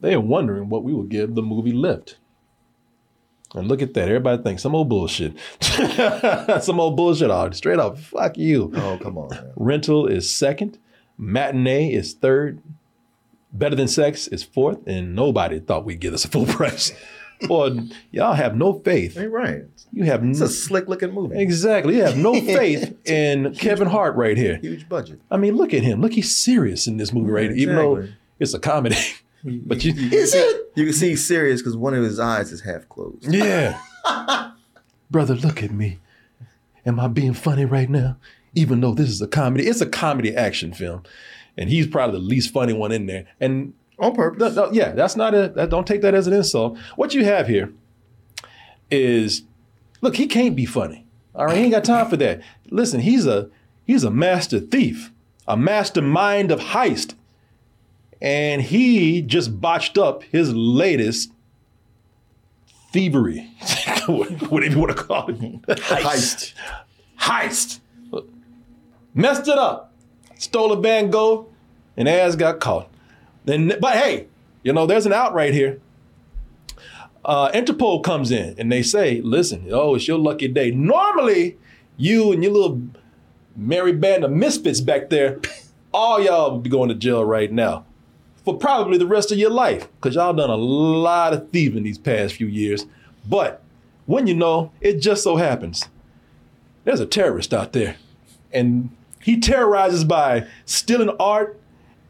they are wondering what we will give the movie Lift. And look at that. Everybody thinks some old bullshit. some old bullshit. Oh, straight up, fuck you. Oh, come on. Man. Rental is second. Matinee is third. Better Than Sex is fourth. And nobody thought we'd give us a full price. Boy, y'all have no faith. Ain't right. You have It's n- a slick looking movie. exactly. You have no faith in Kevin Hart right here. Huge budget. I mean, look at him. Look, he's serious in this movie right here, even though it's a comedy. But you, Is it? You can see he's serious because one of his eyes is half closed. yeah, brother, look at me. Am I being funny right now? Even though this is a comedy, it's a comedy action film, and he's probably the least funny one in there. And On purpose. no, no, yeah, that's not a. That, don't take that as an insult. What you have here is, look, he can't be funny. All right, he ain't got time for that. Listen, he's a he's a master thief, a mastermind of heist, and he just botched up his latest thievery, whatever you want to call it, Heist. heist. Messed it up. Stole a Van Gogh, and ass got caught. Then, but hey, you know, there's an out right here. Uh, Interpol comes in and they say, listen, oh, it's your lucky day. Normally, you and your little merry band of misfits back there, all y'all would be going to jail right now for probably the rest of your life because y'all done a lot of thieving these past few years. But when you know, it just so happens there's a terrorist out there and he terrorizes by stealing art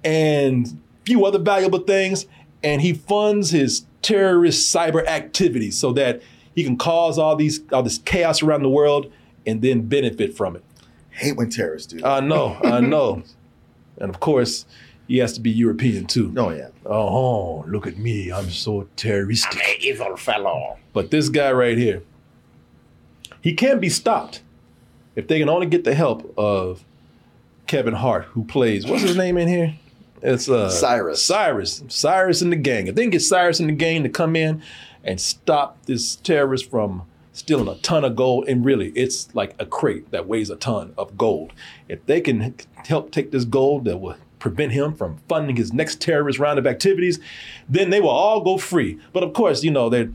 and few other valuable things and he funds his terrorist cyber activities so that he can cause all these all this chaos around the world and then benefit from it Hate when terrorists do. that. i know i know and of course he has to be european too oh yeah. oh look at me i'm so terroristic Evil fellow. but this guy right here, he can be stopped if they can only get the help of Kevin Hart, who plays what's his name in here? It's uh, Cyrus. Cyrus. Cyrus in the gang. If they can get Cyrus in the gang to come in and stop this terrorist from stealing a ton of gold, and really, it's like a crate that weighs a ton of gold. If they can help take this gold that will prevent him from funding his next terrorist round of activities, then they will all go free. But of course, you know, they're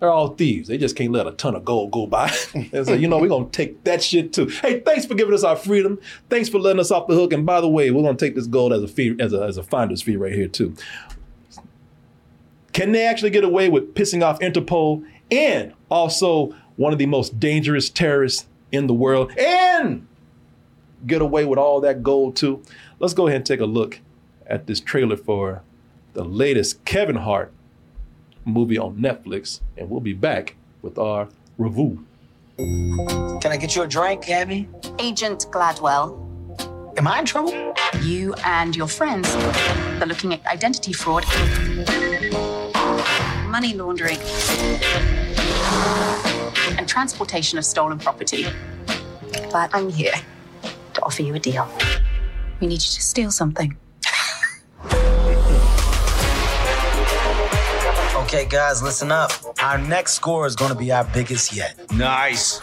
they're all thieves. They just can't let a ton of gold go by. and so, you know, we're gonna take that shit too. Hey, thanks for giving us our freedom. Thanks for letting us off the hook. And by the way, we're gonna take this gold as a fee, as a as a finder's fee right here too. Can they actually get away with pissing off Interpol and also one of the most dangerous terrorists in the world and get away with all that gold too? Let's go ahead and take a look at this trailer for the latest Kevin Hart movie on Netflix, and we'll be back with our review. Can I get you a drink, Abby? Agent Gladwell, Am I in trouble? you and your friends are looking at identity fraud, money laundering, and transportation of stolen property. But I'm here to offer you a deal. We need you to steal something. Okay, guys, listen up. Our next score is going to be our biggest yet. Nice.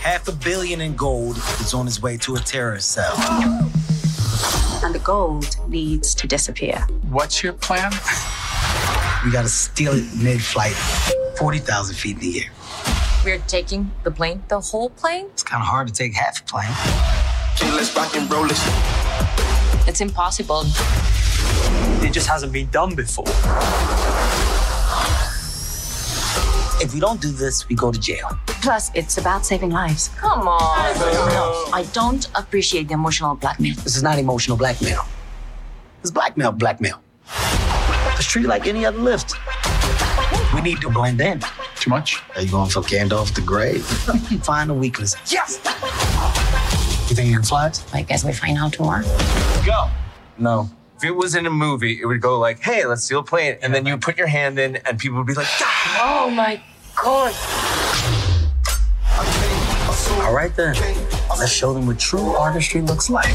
Half a billion in gold is on its way to a terrorist cell. And the gold needs to disappear. What's your plan? We got to steal it mid-flight, 40,000 feet in the air. We're taking the plane, the whole plane? It's kind of hard to take half a plane. Okay, let's rock and roll this. It's impossible. It just hasn't been done before. If we don't do this, we go to jail. Plus, it's about saving lives. Come on. I don't appreciate the emotional blackmail. This is not emotional blackmail. It's blackmail, blackmail. Just treat like any other lift. We need to blend in. Too much? Are you going for Gandalf the Grey? Find a weakness. Yes! You think you can fly it? I guess we find out tomorrow. Go. No. If it was in a movie, it would go like, "Hey, let's steal a plane," and then you put your hand in, and people would be like, "Ah!" Oh my god. All right then. Let's show them what true artistry looks like.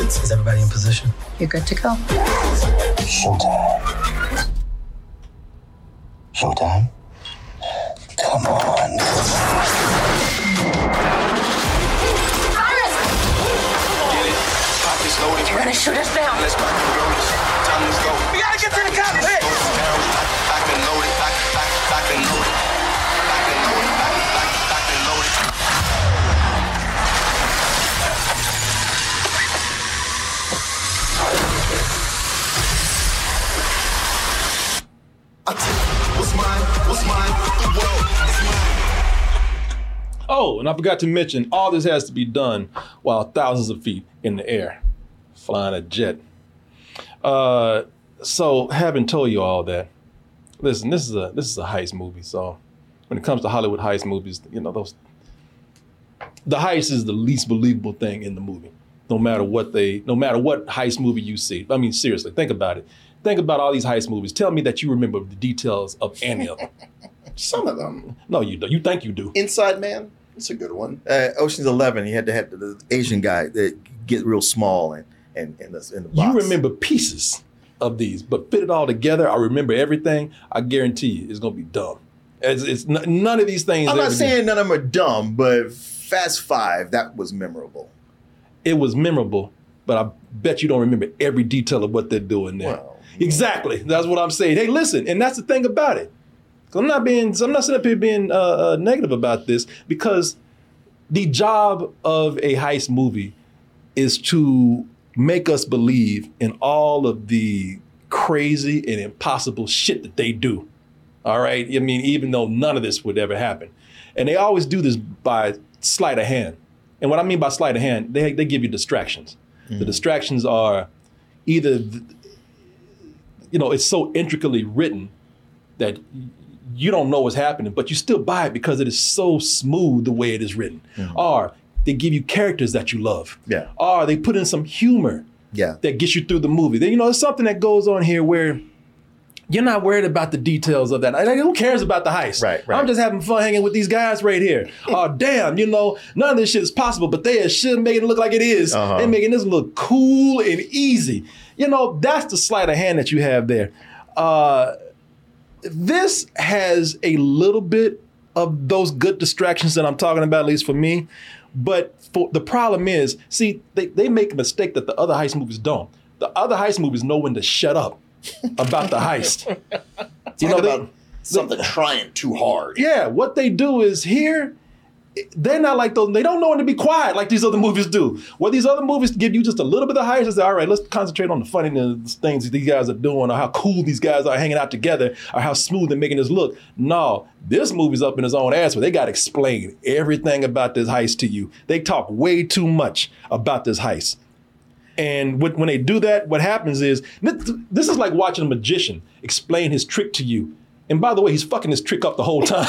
Is everybody in position? You're good to go. Showtime. Showtime? Come on. They're gonna shoot us down. Let's rock and roll this. Time to go. We gotta get to the cockpit. Back and loaded, back, back, back and loaded. Back and loaded, back, back, back and loaded. I take Oh, and I forgot to mention, all this has to be done while thousands of feet in the air, flying a jet. Uh, so, having told you all that, listen, this is a this is a heist movie. So, when it comes to Hollywood heist movies, you know those the heist is the least believable thing in the movie. No matter what they, no matter what heist movie you see. I mean, seriously, think about it. Think about all these heist movies. Tell me that you remember the details of any of them. Some of them. No, you don't. You think you do. Inside Man. It's a good one. Uh, Ocean's Eleven. He had to have the, the Asian guy that get real small and and in the in the box. You remember pieces of these, but fit it all together. I remember everything. I guarantee you, it's gonna be dumb. It's, it's n- none of these things. I'm not saying none of them are dumb, but Fast Five that was memorable. it was memorable, but I bet you don't remember every detail of what they're doing there. Well, exactly. That's what I'm saying. Hey, listen, and that's the thing about it. I'm not being, I'm not sitting up here being uh, uh, negative about this because the job of a heist movie is to make us believe in all of the crazy and impossible shit that they do. All right. I mean, even though none of this would ever happen. And they always do this by sleight of hand. And what I mean by sleight of hand, they, they give you distractions. The distractions are either, th- you know, it's so intricately written that you don't know what's happening, but you still buy it because it is so smooth the way it is written. Or they give you characters that you love. Yeah. Or they put in some humor Yeah. that gets you through the movie. Then, you know, there's something that goes on here where you're not worried about the details of that. Like, who cares about the heist? Right, right. I'm just having fun hanging with these guys right here. oh, damn, you know, none of this shit is possible, but they are shit making it look like it is. Uh-huh. They're making this look cool and easy. You know, that's the sleight of hand that you have there. Uh, this has a little bit of those good distractions that I'm talking about, at least for me. But for the problem is, see, they, they make a mistake that the other heist movies don't. The other heist movies know when to shut up about the heist. you know, they, something trying too hard. yeah, what they do is here, they're not like those, they don't know when to be quiet like these other movies do. What these other movies give you just a little bit of heist, they say, all right, let's concentrate on the funniness things that these guys are doing, or how cool these guys are hanging out together, or how smooth they're making this look. No, this movie's up in his own ass where they got to explain everything about this heist to you. They talk way too much about this heist. And when they do that, what happens is this is like watching a magician explain his trick to you. And by the way, he's fucking this trick up the whole time.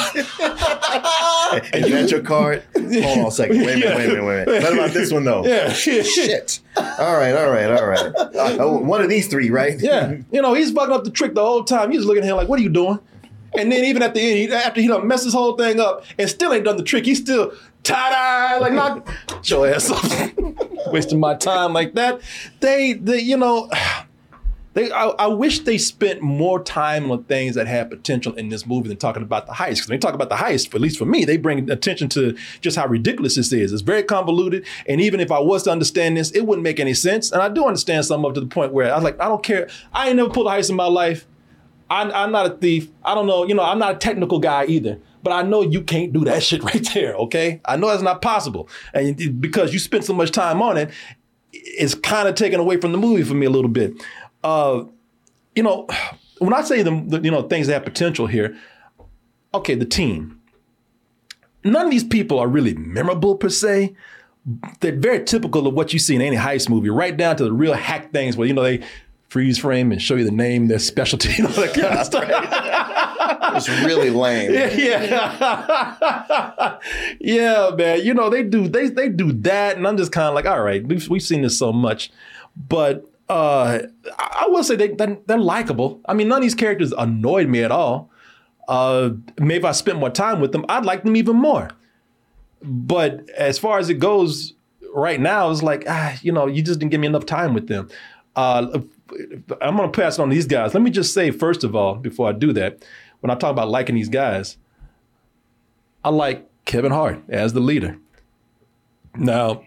And you had your card. Hold on a second. Wait a minute. Wait a minute. Wait a minute. What about this one though? yeah. Shit. All right. All right. All right. Uh, one of these three, right? Yeah, you know, he's fucking up the trick the whole time. He's looking at him like, what are you doing? And then even at the end, he, after he done messed this whole thing up and still ain't done the trick, he's still ta-da, like knock your ass up, wasting my time like that. They, they, you know, they. I, I wish they spent more time on things that had potential in this movie than talking about the heist. Because when they talk about the heist, at least for me, they bring attention to just how ridiculous this is. It's very convoluted, and even if I was to understand this, it wouldn't make any sense. And I do understand some of to the point where I was like, I don't care. I ain't never pulled a heist in my life. I, I'm not a thief. I don't know. You know, I'm not a technical guy either. But I know you can't do that shit right there. Okay, I know that's not possible, and because you spent so much time on it, it's kind of taken away from the movie for me a little bit. Uh, you know, when I say the, the you know things that have potential here, okay, the team. None of these people are really memorable per se. They're very typical of what you see in any heist movie, right down to the real hack things where you know they freeze frame and show you the name, their specialty, you know that kind of stuff. It's really lame. Yeah, yeah, man. You know they do they they do that, and I'm just kind of like, all right, we've we've seen this so much, but uh, I, will say they they're, they're likable. I mean, none of these characters annoyed me at all. Uh, maybe if I spent more time with them, I'd like them even more. But as far as it goes right now, it's like ah, you know, you just didn't give me enough time with them. Uh, I'm gonna pass it on to these guys. Let me just say first of all, before I do that, when I talk about liking these guys, I like Kevin Hart as the leader. Now,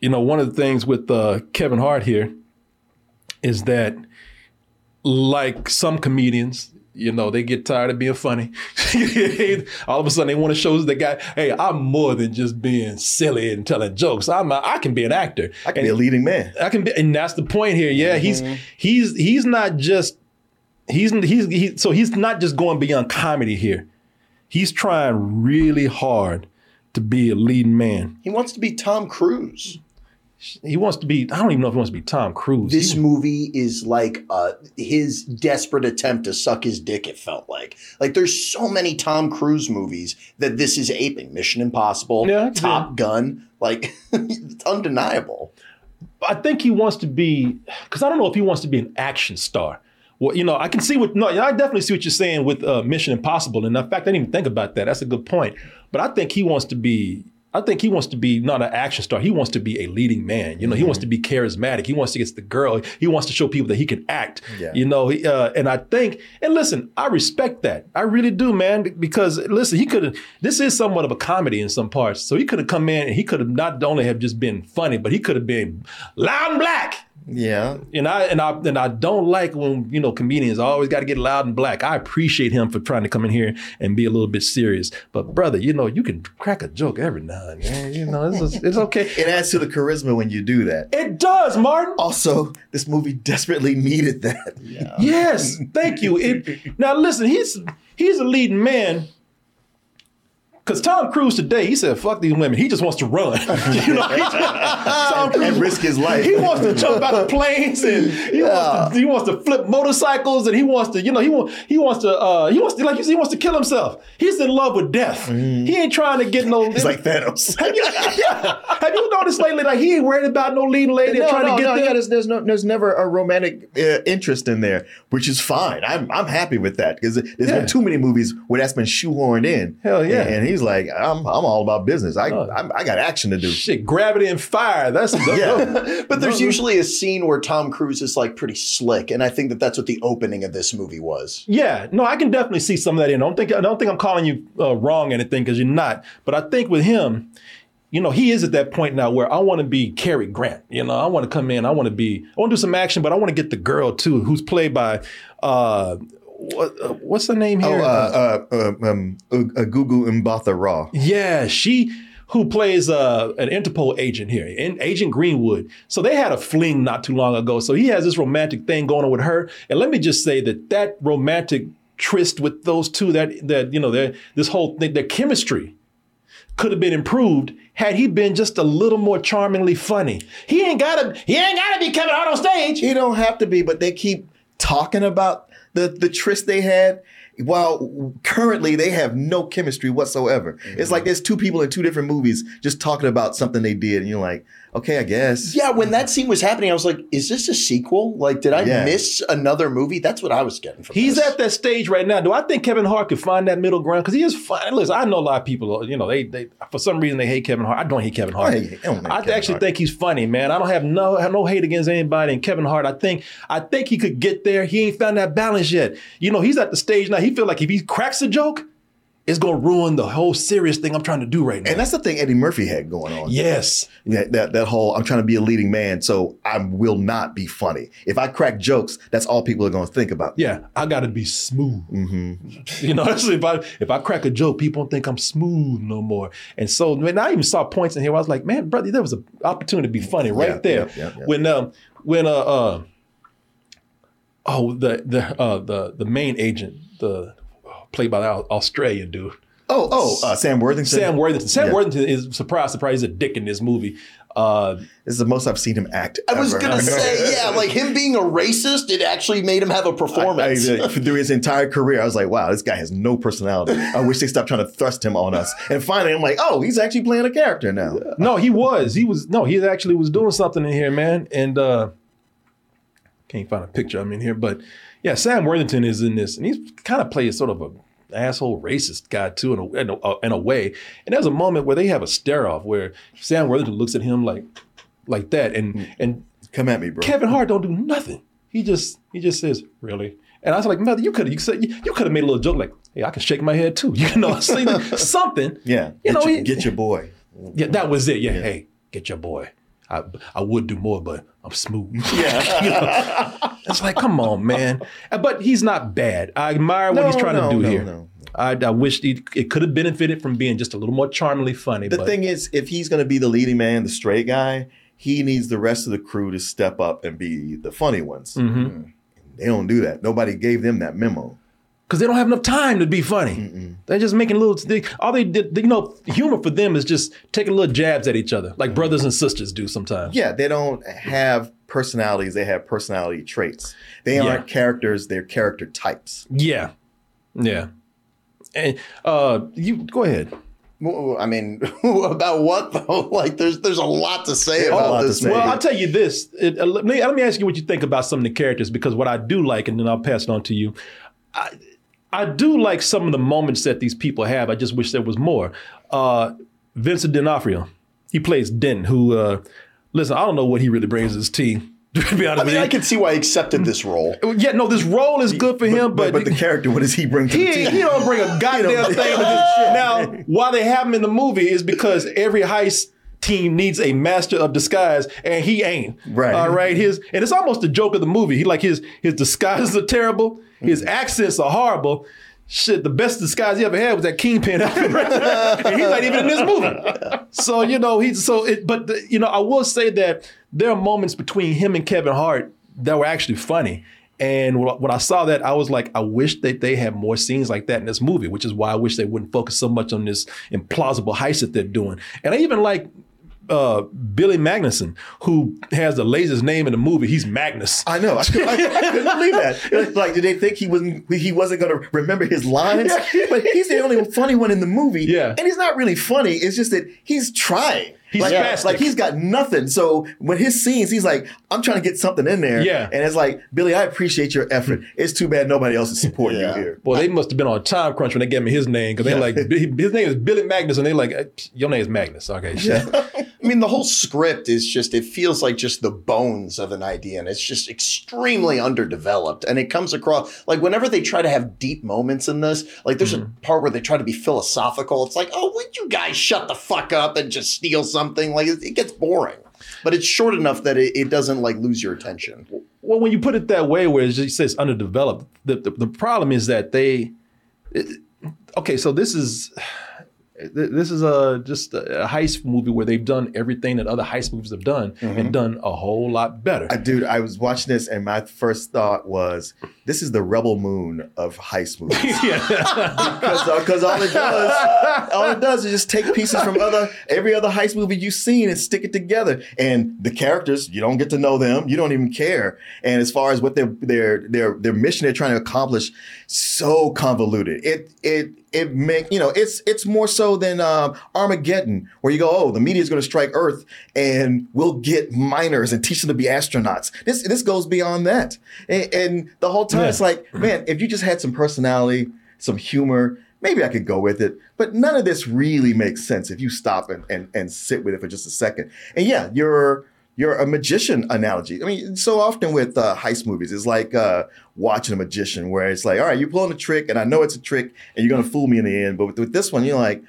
you know, one of the things with uh, Kevin Hart here is that, like some comedians, you know, they get tired of being funny. All of a sudden, they want to show the guy, "Hey, I'm more than just being silly and telling jokes. I'm a, I can be an actor. I can be a leading man. I can be, and that's the point here. Yeah, he's Mm-hmm. he's he's not just he's he's he, so he's not just going beyond comedy here. He's trying really hard to be a leading man. He wants to be Tom Cruise. He wants to be. I don't even know if he wants to be Tom Cruise. This He- movie is like uh, his desperate attempt to suck his dick. It felt like like there's so many Tom Cruise movies that this is aping. Mission Impossible, Yeah, Top Gun, like it's undeniable. I think he wants to be because I don't know if he wants to be an action star. Well, you know, I can see what no, I definitely see what you're saying with uh, Mission Impossible, and in fact, I didn't even think about that. That's a good point. But I think he wants to be. I think he wants to be not an action star. He wants to be a leading man. You know, he wants to be charismatic. He wants to get the girl. He wants to show people that he can act. Yeah. You know, he, uh, and I think, and listen, I respect that. I really do, man. Because listen, he could have. This is somewhat of a comedy in some parts, so he could have come in and he could have not only have just been funny, but he could have been loud and black. Yeah. And I and I and I don't like when you know comedians always got to get loud and black. I appreciate him for trying to come in here and be a little bit serious. But brother, you know you can crack a joke every now and then. You know it's, just- it's okay. It adds to the charisma when you do that. It does, Martin. Also, this movie desperately needed that. Yes, thank you. It, now listen, he's he's a leading man. Cause Tom Cruise today, he said, "Fuck these women." He just wants to run. you know, he- Tom And- and risk his life. He wants to jump out of planes and he wants to he wants to flip motorcycles and he wants to, you know, he want he wants to uh he wants to like you said, he wants to kill himself. He's in love with death. He ain't trying to get no. He's like Thanos. Have you, yeah. Have you noticed lately? Like he ain't worried about no leading lady no, trying no, to get no, there. yeah, there's, there's no, there's never a romantic uh, interest in there, which is fine. I'm, I'm happy with that because there's Yeah. been too many movies where that's been shoehorned in. Hell yeah. And, and he's like, I'm, I'm all about business. I, Oh. I'm, I got action to do. Shit, gravity and fire. That's Yeah. But there's usually a scene where Tom Cruise is like pretty slick, and I think that that's what the opening of this movie was. Yeah, no, I can definitely see some of that in. I don't think I don't think I'm calling you uh, wrong anything because you're not. But I think with him, you know, he is at that point now where I want to be Cary Grant. You know, I want to come in. I want to be. I want to do some action, but I want to get the girl too, who's played by. Uh, what, uh, what's the name Oh, here? uh, uh, uh, um, uh, uh, Gugu Mbatha Raw. Yeah, she who plays uh, an Interpol agent here, in Agent Greenwood. So they had a fling not too long ago. So he has this romantic thing going on with her. And let me just say that that romantic tryst with those two, that that you know, their this whole thing, their chemistry could have been improved had he been just a little more charmingly funny. He ain't gotta he ain't gotta be Kevin Hart on stage. He don't have to be, but they keep talking about the the tryst they had. While currently they have no chemistry whatsoever. It's like mm-hmm. there's two people in two different movies just talking about something they did, and you're like, okay, I guess. Yeah, when that scene was happening, I was like, "Is this a sequel? Like, did I Yeah. miss another movie?" That's what I was getting from. He's this. at that stage right now. Do I think Kevin Hart could find that middle ground? Because he is fine. Listen, I know a lot of people. You know, they they for some reason they hate Kevin Hart. I don't hate Kevin Hart. I hate- I don't hate I Kevin actually Hart. think he's funny, man. I don't have no have no hate against anybody. And Kevin Hart, I think I think he could get there. He ain't found that balance yet. You know, he's at the stage now. He feel like if he cracks a joke, it's gonna ruin the whole serious thing I'm trying to do right now. And that's the thing Eddie Murphy had going on. yes. Yeah, that that whole I'm trying to be a leading man, so I will not be funny. If I crack jokes, that's all people are going to think about. Yeah, I gotta be smooth. Mm-hmm. You know, if I if I crack a joke, people don't think I'm smooth no more. And so, man, I even saw points in here where I was like, man, brother, there was an opportunity to be funny right Yeah, there. yeah, yeah, yeah. When um when uh uh oh the the uh the the main agent the played by the Au- Australian dude. Oh, oh, uh, Sam Worthington. Sam Worthington. Sam Yeah. Worthington is surprise, surprise. He's a dick in this movie. Uh, This is the most I've seen him act. I was gonna say, yeah, like him being a racist, it actually made him have a performance. I- through his entire career, I was like, wow, this guy has no personality. I wish they stopped trying to thrust him on us. And finally, I'm like, oh, he's actually playing a character now. no, he was. He was. No, he actually was doing something in here, man. And uh can't find a picture I'm in here, but yeah, Sam Worthington is in this, and he's kind of plays sort of a asshole racist guy too, in a, in a, uh, in a way. And there's a moment where they have a stare off where Sam Worthington looks at him like like that, and mm. and Come at me, bro. Kevin Hart don't do nothing. He just he just says really. And I was like, mother, you could have you, said- you could have made a little joke like, hey, I can shake my head too, you know, something. Yeah. You get, know, your, he- get your boy. Yeah, that was it. Yeah, hey, get your boy. I I would do more, but I'm smooth. Yeah, you know? it's like, come on, man. But he's not bad. I admire what No, he's trying no, to do no, here. I, I wish he, it could have benefited from being just a little more charmingly funny. The but thing is, if he's going to be the leading man, the straight guy, he needs the rest of the crew to step up and be the funny ones. Mhm. They don't do that. Nobody gave them that memo. Because they don't have enough time to be funny. They're just making little. They, all they did, you know, humor for them is just taking little jabs at each other, like brothers and sisters do sometimes. Yeah, they don't have personalities. They have personality traits. They Yeah. aren't characters. They're character types. Yeah, yeah. And uh, you go ahead. Well, I mean, about what though? Like, there's there's a lot to say about to this say. Well, I'll tell you this. It, uh, let, me, let me ask you what you think about some of the characters because what I do like, and then I'll pass it on to you. I, I do like some of the moments that these people have. I just wish there was more. Uh, Vincent D'Onofrio, he plays Den, who, uh, listen, I don't know what he really brings to his team. To be honest I mean, I can see why he accepted this role. Yeah, no, this role is good for him, But, but, but the character, what does he bring to he, the team? he don't bring a goddamn thing. now, why they have him in the movie is because every heist team needs a master of disguise, and he ain't. Right. All right. His and it's almost the joke of the movie. He like his his disguises are terrible. His mm. accents are horrible. Shit, the best disguise he ever had was that kingpin outfit, and he's not even in this movie. So you know he's so. It, but the, you know I will say that there are moments between him and Kevin Hart that were actually funny. And when when I saw that, I was like, I wish that they had more scenes like that in this movie, which is why I wish they wouldn't focus so much on this implausible heist that they're doing. And I even like uh, Billy Magnussen, who has the laziest name in the movie. He's Magnus. I know. I, couldn't- I, I couldn't believe that. Like, did they think he wasn't he wasn't going to remember his lines? But he's the only funny one in the movie. Yeah. and he's not really funny. It's just that he's trying. He's like, spastic. like he's got nothing. So when his scenes, he's like, I'm trying to get something in there. Yeah. and it's like, Billy, I appreciate your effort. It's too bad nobody else is supporting Yeah. you here. Well, they must have been on a time crunch when they gave me his name because they like his name is Billy Magnus, and they like "Eh, your name is Magnus. Okay, shit. I mean, the whole script is just, it feels like just the bones of an idea, and it's just extremely underdeveloped. And it comes across like whenever they try to have deep moments in this, like there's a mm-hmm. part where they try to be philosophical. It's like, oh, would you guys shut the fuck up and just steal something? Like it, it gets boring. But it's short enough that it, it doesn't like lose your attention. Well, when you put it that way, where it just says underdeveloped, the, the, the problem is that they. it- okay, so this is this is a just a heist movie where they've done everything that other heist movies have done and mm-hmm. done a whole lot better. I, dude, I was watching this, and my first thought was, "This is the Rebel Moon of heist movies." Because uh, all it does, all it does is just take pieces from other every other heist movie you've seen and stick it together. And the characters, you don't get to know them, you don't even care. And as far as what their their their their mission they're trying to accomplish, so convoluted. It it it make you know it's it's more so than um, Armageddon, where you go, oh, the media is going to strike Earth, and we'll get miners and teach them to be astronauts. This this goes beyond that, and, and the whole time Yeah. it's like, man, if you just had some personality, some humor, maybe I could go with it. But none of this really makes sense if you stop and and, and sit with it for just a second. And yeah, you're you're a magician analogy. I mean, so often with uh, heist movies, it's like uh, watching a magician, where it's like, all right, you're pulling a trick, and I know it's a trick, and you're gonna fool me in the end. But with, with this one, you're like,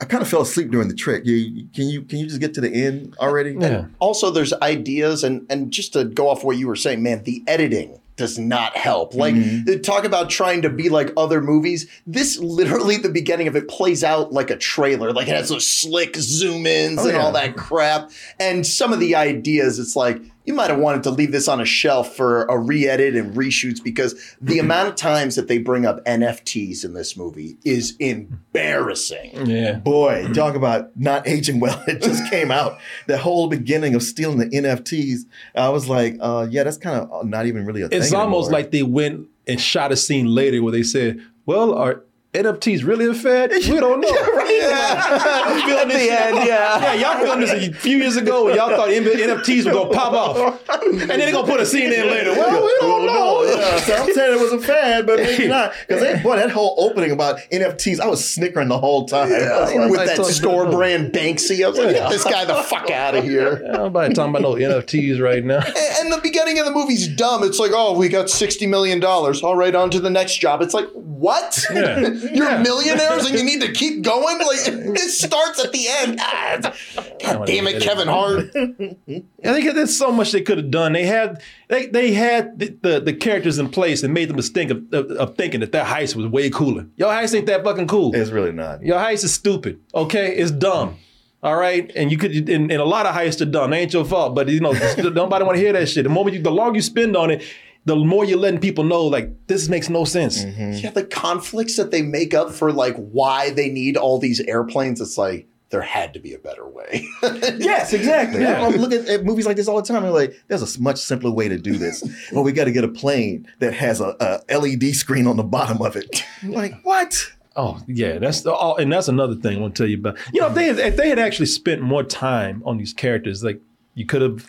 I kind of fell asleep during the trick. You, can you can you just get to the end already? yeah. also there's ideas and and just to go off what you were saying man the editing does not help. Like mm-hmm. talk about trying to be like other movies. This literally the beginning of it plays out like a trailer. Like it has those slick zoom ins Oh, and yeah. all that crap. And some of the ideas it's like you might have wanted to leave this on a shelf for a re-edit and reshoots because the amount of times that they bring up nfts in this movie is embarrassing Yeah. Boy, talk about not aging well. It just came out. The whole beginning of stealing the NFTs. I was like, uh, yeah, that's kind of not even really a thing. It's almost anymore. like they went and shot a scene later where they said, "Well, are NFTs really a fad? We don't know." I'm feeling this the end, yeah. yeah. Y'all filmed this a few years ago when y'all thought NFTs were gonna pop off, and then they're gonna put a scene in later. Well, we don't know. Yeah, so I'm saying it was a fad, but maybe not. Because boy, that whole opening about NFTs, I was snickering the whole time. I was like, with that told you. store brand Banksy. I was like, get this guy the fuck out of here. Nobody talking about no NFTs right now. And and the beginning of the movie's dumb. It's like, oh, we got $60 million. All right, on to the next job. It's like, what? Yeah. You're Yeah. millionaires and you need to keep going? Like, it starts at the end. Ah, God damn it, Kevin Hart. I think there's so much they could have done. They had they they had the, the, the characters in place and made the mistake of, of, of thinking that that heist was way cooler. Your heist ain't that fucking cool. It's really not. Your heist is stupid. Okay, it's dumb. All right, and you could, and, and a lot of heists are dumb. They ain't your fault, but you know nobody want to hear that shit. The moment you, the longer you spend on it, the more you're letting people know like this makes no sense. Mm-hmm. Yeah, the conflicts that they make up for like why they need all these airplanes, it's like there had to be a better way. Yes, exactly. Yeah. I, I look at, at movies like this all the time. I'm like, there's a much simpler way to do this. well, we got to get a plane that has a, a LED screen on the bottom of it. I'm like, what? Oh yeah, that's the, oh, and that's another thing I want to tell you about. You know, if they had, if they had actually spent more time on these characters, like you could have,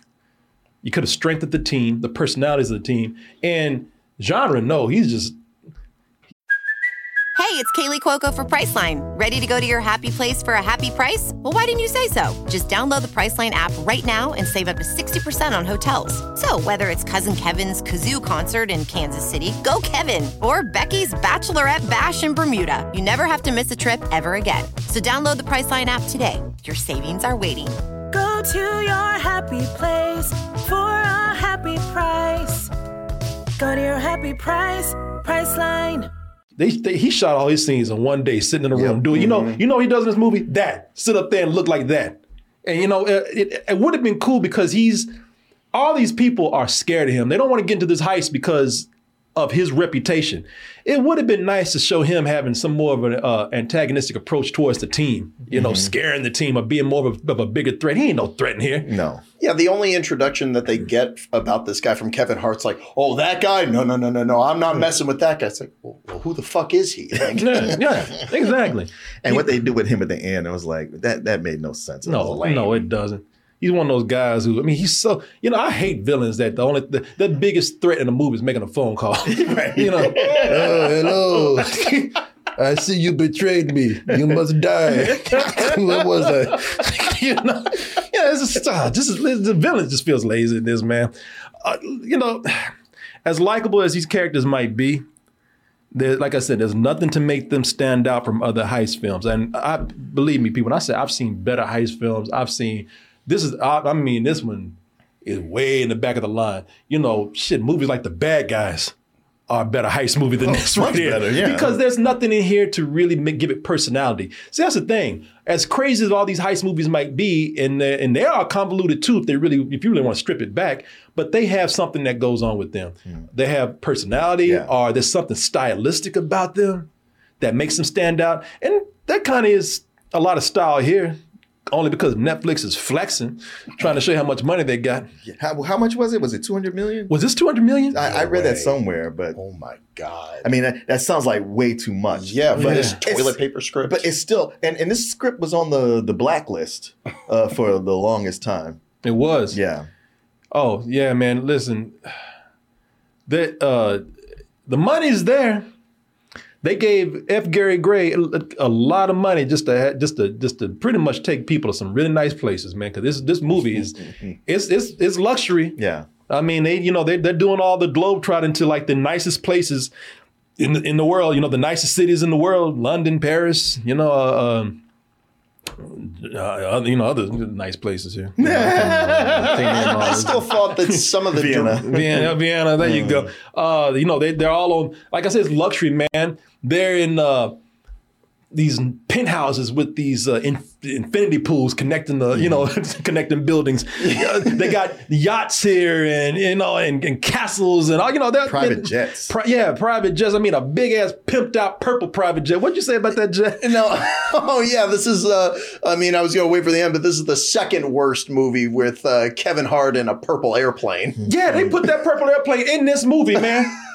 you could have strengthened the team, the personalities of the team, and Jean Reno. No, he's just Hey, it's Kaley Cuoco for Priceline. Ready to go to your happy place for a happy price? Well, why didn't you say so? Just download the Priceline app right now and save up to 60% on hotels. So, whether it's Cousin Kevin's Kazoo concert in Kansas City, go Kevin, or Becky's Bachelorette Bash in Bermuda, you never have to miss a trip ever again. So, download the Priceline app today. Your savings are waiting. Go to your happy place for a happy price. Go to your happy price, Priceline. they, they he shot all his scenes in one day, sitting in a room doing. You know, mm-hmm. you know, he does in this movie that sit up there and look like that, and you know, it, it, it would have been cool because he's all these people are scared of him. They don't want to get into this heist because of his reputation. It would have been nice to show him having some more of an uh, antagonistic approach towards the team. You know, scaring the team or being more of a, of a bigger threat. He ain't no threat in here. No. yeah, the only introduction that they get about this guy from Kevin Hart's like, oh, that guy? No, no, no, no, no. I'm not messing with that guy. It's like, well, well, who the fuck is he? Like, Yeah, yeah, exactly. And what they do with him at the end, it was like, that that made no sense. It No, no, it doesn't. He's one of those guys who, I mean, he's so, you know, I hate villains that the only, the, the biggest threat in the movie is making a phone call. You know, oh, hello. I see you betrayed me. You must die. what was that? you know, yeah, it's just, uh, just is, the villain just feels lazy in this, man. Uh, you know, as likable as these characters might be, there, like I said, there's nothing to make them stand out from other heist films. And I believe me, people, when I say I've seen better heist films, I've seen this is I, I mean, this one is way in the back of the line. You know, shit, movies like The Bad Guys are a better heist movie than oh, this right here. better, yeah. Because there's nothing in here to really make, give it personality. See, that's the thing. As crazy as all these heist movies might be, and and they are convoluted too, if they really, if you really want to strip it back, but they have something that goes on with them. Hmm. They have personality, Yeah. or there's something stylistic about them that makes them stand out, and that kind of is a lot of style here. Only because Netflix is flexing, trying to show you how much money they got. How, how much was it? Was it 200 million? Was this 200 million? I, I read that somewhere, but oh my God. I mean, that, that sounds like way too much. Yeah, but this It's- toilet paper script. But it's still, and, and this script was on the, the blacklist uh, for the longest time. It was. Yeah. Oh yeah, man. Listen, that uh, the money's there. They gave F. Gary Gray a, a lot of money just to just to just to pretty much take people to some really nice places, man. Because this this movie is it's it's it's luxury. Yeah. I mean, they you know they they're doing all the globe trotting to like the nicest places in the, in the world. You know, the nicest cities in the world: London, Paris. You know, uh, um, uh, you know other nice places here. I still thought that some of the Vienna. Vienna, Vienna. There you go. Uh, you know, they they're all on. Like I said, it's luxury, man. They're in uh, these penthouses with these uh, in, infinity pools connecting the, you know, connecting buildings. Uh, they got yachts here, and you know, and, and castles, and all. You know, they're Private jets. Pri- yeah, private jets. I mean, a big ass pimped out purple private jet. What'd you say about that jet? No, oh yeah, this is. Uh, I mean, I was gonna wait for the end, but this is the second worst movie with uh, Kevin Hart in a purple airplane. Yeah, they put that purple airplane in this movie, man.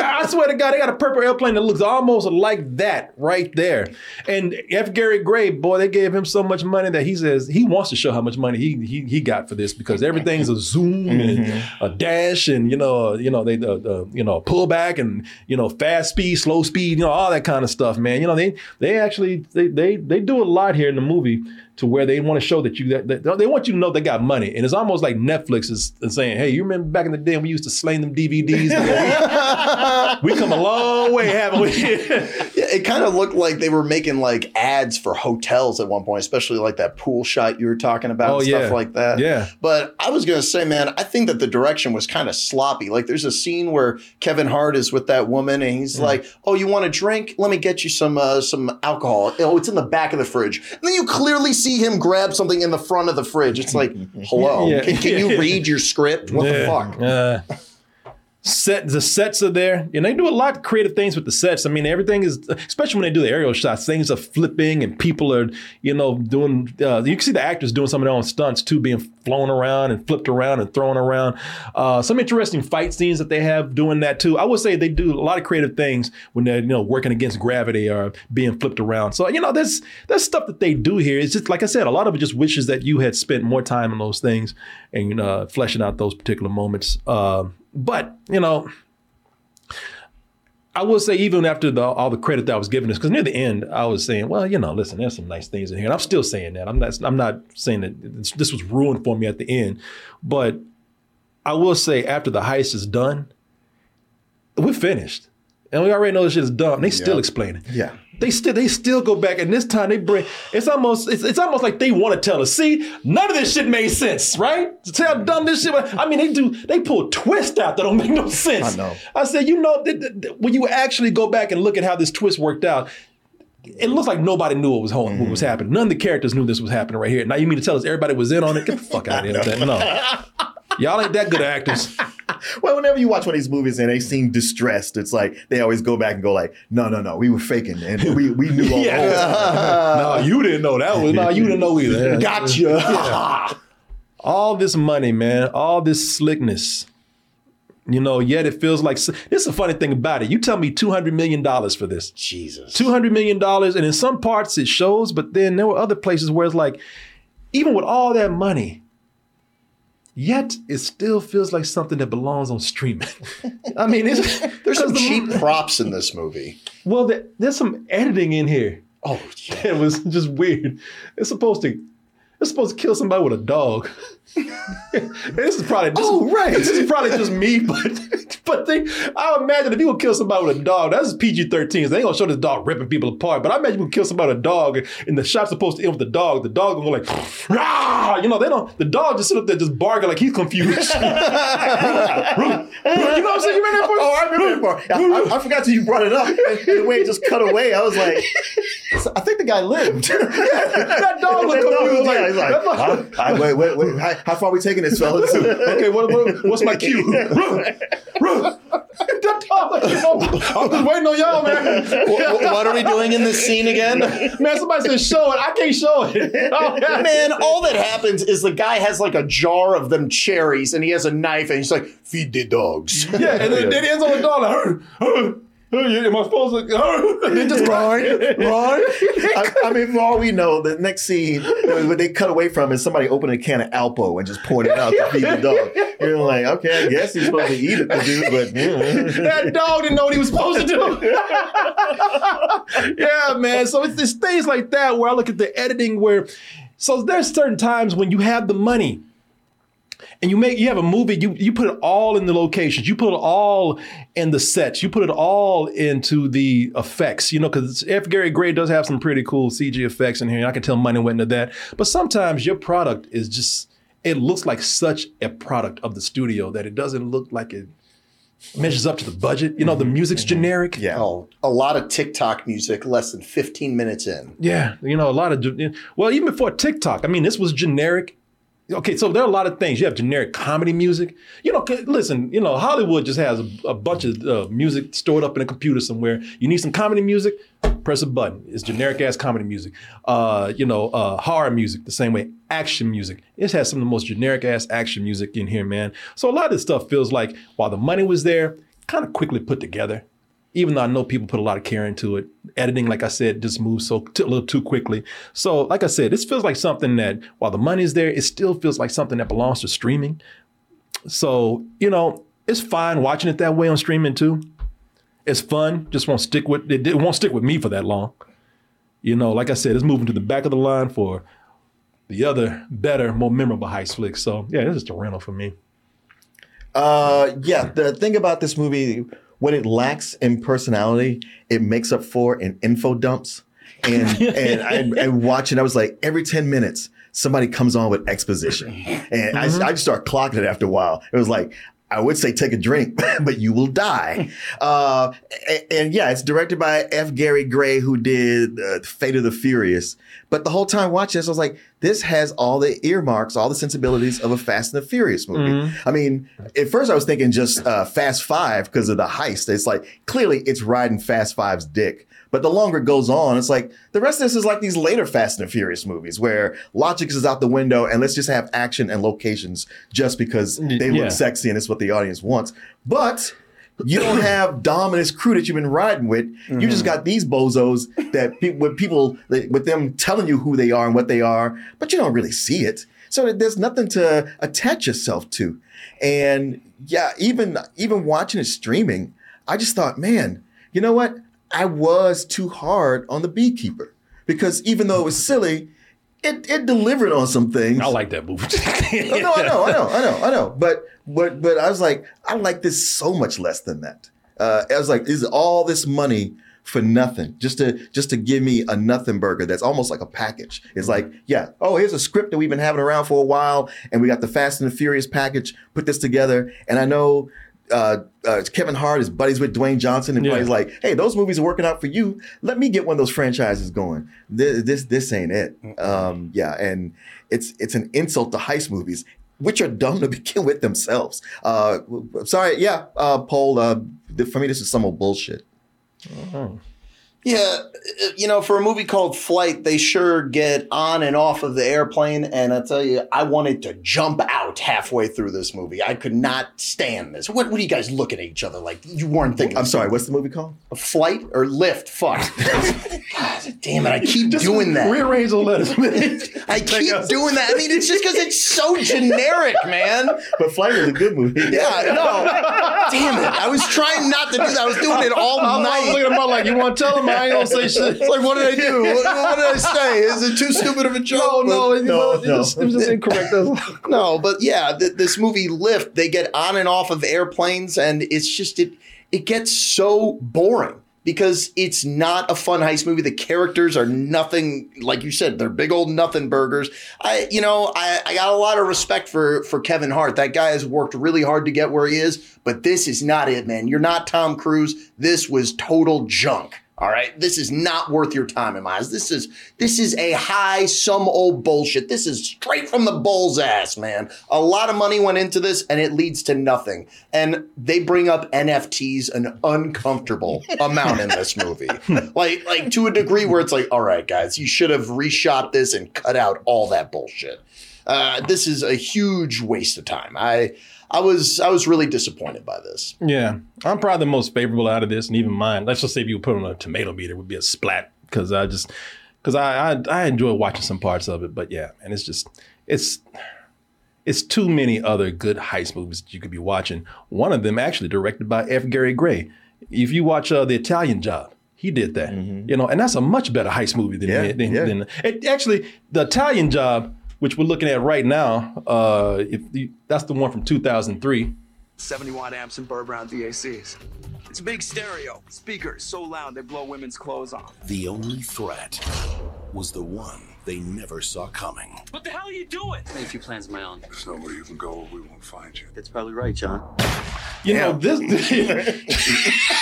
I swear to God, they got a purple airplane that looks almost like that right there. And F. Gary Gray, boy, they gave him so much money that he says he wants to show how much money he he, he got for this because everything's a zoom and a dash and you know you know they uh, uh, you know pullback and you know fast speed, slow speed, you know all that kind of stuff, man. You know they they actually they they they do a lot here in the movie to where they want to show that you that, that- they want you to know they got money, and it's almost like Netflix is, is saying, "Hey, you remember back in the day when we used to sling them DVDs? we come a long way, haven't we? Yeah, it kind of looked like they were making like ads for hotels at one point, especially like that pool shot you were talking about Oh, and yeah. stuff like that. Yeah. But I was gonna say, man, I think that the direction was kind of sloppy. Like there's a scene where Kevin Hart is with that woman and he's like, "Oh, you want a drink? Let me get you some uh, some alcohol. Oh, it's in the back of the fridge." And then you clearly see him grab something in the front of the fridge. It's like, "Hello, Yeah. can, can you read your script? What the fuck?" Uh, set the sets are there, and they do a lot of creative things with the sets. I mean, everything is, especially when they do the aerial shots, things are flipping, and people are, you know, doing. Uh, you can see the actors doing some of their own stunts too, being flown around and flipped around and thrown around. Uh, some interesting fight scenes that they have doing that too. I would say they do a lot of creative things when they're, you know, working against gravity or being flipped around. So you know, there's there's stuff that they do here. It's just like I said, a lot of it just wishes that you had spent more time on those things and uh, fleshing out those particular moments. But you know, I will say even after the, all the credit that I was giving this, because near the end I was saying, well, you know, listen, there's some nice things in here, and I'm still saying that. I'm not. I'm not saying that this, this was ruined for me at the end, but I will say after the heist is done, we're finished, and we already know this shit is done. They still Yeah. explain it. Yeah. They still they still go back, and this time they bring. It's almost it's, it's almost like they want to tell us. See, none of this shit made sense, right? See how dumb this shit. was? I mean, they do they pull twists out that don't make no sense. I know. I said, you know, th- th- th- when you actually go back and look at how this twist worked out, it looks like nobody knew what was ho- what was mm-hmm. happening. None of the characters knew this was happening right here. Now you mean to tell us everybody was in on it? Get the fuck out of here! No, y'all ain't that good actors. Well, whenever you watch one of these movies and they seem distressed, it's like they always go back and go like, "No, no, no, we were faking, and we we knew all the whole no, you didn't know that was. No, you didn't know either. Gotcha. Yeah. All this money, man. All this slickness. You know, yet it feels like this is a funny thing about it. You tell me two hundred million dollars for this. Jesus. Two hundred million dollars, and in some parts it shows, but then there were other places where it's like, even with all that money, yet it still feels like something that belongs on streaming. I mean, There's some the- cheap props in this movie. well, there, there's some editing in here. Oh, It was just weird. It's supposed to it's supposed to kill somebody with a dog. this is probably this, Oh, right. This is probably just me, but but they, I imagine if you would kill somebody with a dog, that's PG thirteen. So they ain't gonna show this dog ripping people apart. But I imagine you would kill somebody with a dog, and the shot's supposed to end with the dog. The dog gonna go like, Rah! you know, they don't. The dog just sit up there just barking like he's confused. you know what I'm saying? You remember that part? Oh, I remember that part. I, I, I forgot till you brought it up. And, the way it just cut away, I was like, I think the guy lived. that dog was dog confused. was- Like, yeah, he's like, "Huh? All right, wait, wait, wait. How, how far are we taking this, fellas? okay, what, what, what's my cue? Run, run. That dog, like, you know, I'm just waiting on y'all, man. What, what are we doing in this scene again? Man, somebody said show it. I can't show it. Oh. Man, all that happens is the guy has like a jar of them cherries and he has a knife and he's like, feed the dogs. Yeah, and then, then he ends on the dog like, "Hur, hur, hur, am I supposed to? Hur? And then just Run, run. run. I, I mean, for all we know, the next scene, what they cut away from is somebody opening a can of Alpo and just pouring it out to feed the dog. You're like, okay, I guess he's supposed to eat it, the dude, but yeah. That dog didn't know what he was supposed to do. yeah, man. So it's, it's things like that where I look at the editing where, so there's certain times when you have the money and you make you have a movie you you put it all in the locations you put it all in the sets you put it all into the effects you know because F. Gary Gray does have some pretty cool cg effects in here and i can tell money went into that but sometimes your product is just it looks like such a product of the studio that it doesn't look like it measures up to the budget you know the mm-hmm. music's mm-hmm. generic Yeah. Oh, a lot of TikTok music less than 15 minutes in. Yeah, you know, a lot of well, even before TikTok. I mean, this was generic. Okay, so there are a lot of things. You have generic comedy music. You know, listen, you know, Hollywood just has a, a bunch of uh, music stored up in a computer somewhere. You need some comedy music, press a button. It's generic ass comedy music. Uh, you know, uh, horror music the same way. Action music. It has some of the most generic ass action music in here, man. So a lot of this stuff feels like while the money was there, kind of quickly put together even though I know people put a lot of care into it, editing, like I said, just moves so t- a little too quickly. So, like I said, this feels like something that while the money's there, it still feels like something that belongs to streaming. So, you know, it's fine watching it that way on streaming too. It's fun. Just won't stick with it. It won't stick with me for that long. You know, like I said, it's moving to the back of the line for the other better, more memorable heist flicks. So, yeah, this is a rental for me. Uh, yeah, the thing about this movie, what it lacks in personality, it makes up for in info dumps. And and I, and it. I was like, every ten minutes, somebody comes on with exposition, and I, mm-hmm. I just start clocking it after a while. It was like. I would say take a drink, but you will die. Uh, and, and yeah, it's directed by F. Gary Gray, who did uh, Fate of the Furious. But the whole time watching this, I was like, this has all the earmarks, all the sensibilities of a Fast and the Furious movie. I mean, at first I was thinking just uh, Fast Five because of the heist. It's like clearly it's riding Fast Five's dick. But the longer it goes on, it's like the rest of this is like these later Fast and Furious movies where logic is out the window and let's just have action and locations just because they yeah. look sexy and it's what the audience wants. But you don't have Dom and his crew that you've been riding with. You just mm-hmm. got these bozos that pe- with people with them telling you who they are and what they are, but you don't really see it. So there's nothing to attach yourself to. And yeah, even even watching it streaming, I just thought, man, you know what? I was too hard on the beekeeper because even though it was silly, it, it delivered on some things. I like that movie. No, I know, I know, I know, I know. But but but I was like, I like this so much less than that. Uh, I was like, is all this money for nothing? Just to just to give me a nothing burger that's almost like a package. It's like, yeah, oh, here's a script that we've been having around for a while, and we got the Fast and the Furious package. Put this together, and I know. Uh, uh, Kevin Hart is buddies with Dwayne Johnson, and Yeah. he's like, "Hey, those movies are working out for you. Let me get one of those franchises going." This, this, this ain't it. Um, yeah, and it's it's an insult to heist movies, which are dumb to begin with themselves. Uh, sorry, yeah, uh, Paul. Uh, for me, this is some old bullshit. Yeah, you know, for a movie called Flight, they sure get on and off of the airplane. And I tell you, I wanted to jump out halfway through this movie. I could not stand this. What, what are you guys looking at each other like? You weren't thinking. I'm sorry. What's the movie called? Flight or Lift? Fuck. God damn it! I keep doing that. Rearrange the letters. I keep doing that. I mean, it's just because it's so generic, man. But Flight is a good movie. Yeah, no. Damn it! I was trying not to do that. I was doing it all I was night. looking at him like, you want to tell him I ain't gonna say shit. It's like, what did I do? What, what did I say? Is it too stupid of a joke? No, no, it, No, it, no. Just, it was just incorrect. no, but yeah, th- this movie Lift, they get on and off of airplanes, and it's just it it gets so boring because it's not a fun heist movie. The characters are nothing, like you said, they're big old nothing burgers. I, you know, I, I got a lot of respect for for Kevin Hart. That guy has worked really hard to get where he is, but this is not it, man. You're not Tom Cruise. This was total junk. All right, this is not worth your time in my eyes. This is this is a high some old bullshit. This is straight from the bull's ass, man. A lot of money went into this, and it leads to nothing. And they bring up NFTs an uncomfortable amount in this movie, like like to a degree where it's like, all right, guys, you should have reshot this and cut out all that bullshit. Uh, this is a huge waste of time. I I was I was really disappointed by this. Yeah, I'm probably the most favorable out of this, and even mine. Let's just say if you put on a tomato meter, it would be a splat because I just because I, I I enjoy watching some parts of it, but yeah, and it's just it's it's too many other good heist movies that you could be watching. One of them actually directed by F. Gary Gray. If you watch uh, the Italian Job, he did that. You know, and that's a much better heist movie than Yeah, than, yeah. than it, actually the Italian Job, which we're looking at right now. Uh, if you, that's the one from 2003. 70 watt amps and Burr Brown DACs. It's a big stereo. Speakers so loud they blow women's clothes off. The only threat was the one they never saw coming. What the hell are you doing? I made a few plans of my own. There's nowhere you can go we won't find you. That's probably right, John. You know this.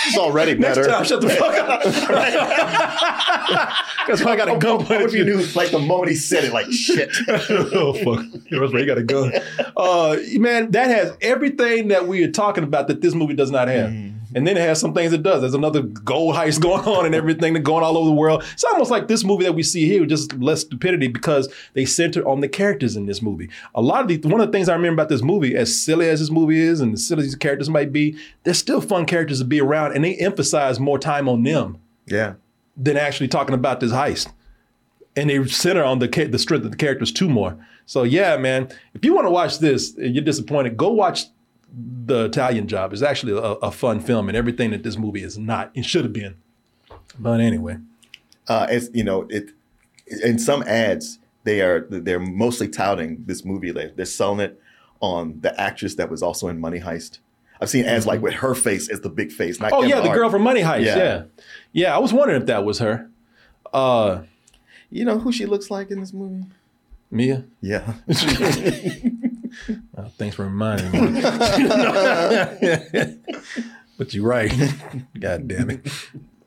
It's already better. Next better. time, shut the fuck up. That's why I got a gun What pointed if you you. knew, like the moment he said it, like shit. oh fuck! That's why you got a gun. Uh, man, that has everything that we are talking about that this movie does not have. And then it has some things it does. There's another gold heist going on and everything that's going all over the world. It's almost like this movie that we see here, just less stupidity because they center on the characters in this movie. A lot of the one of the things I remember about this movie, as silly as this movie is and as silly as these characters might be, they're still fun characters to be around, and they emphasize more time on them Yeah. than actually talking about this heist. And they center on the the strength of the characters too more. So yeah, man, if you want to watch this and you're disappointed, go watch the Italian Job. is actually a, a fun film and everything that this movie is not. It should have been. But anyway, uh, it's you know it in some ads they are they're mostly touting this movie. They- They're selling it on the actress that was also in Money Heist. I've seen ads like with her face as the big face. Not Oh Kevin yeah, the Hart. girl from Money Heist. Yeah. yeah, I was wondering if that was her. Uh, you know who she looks like in this movie? Mia. Yeah. Oh, thanks for reminding me. but you're right. God damn it.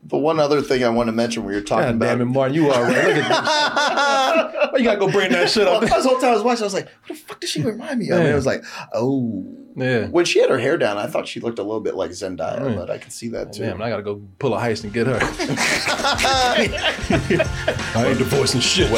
The one other thing I want to mention when we were talking God about. damn it, Martin, you are right. Look at this. Why you gotta go bring that shit up? This whole time I was watching, I was like, "What the fuck does she remind me of?" And Yeah. it was like, "Oh, yeah." When she had her hair down, I thought she looked a little bit like Zendaya, but I can see that oh, too. Damn, I gotta go pull a heist and get her. I ain't divorcing shit.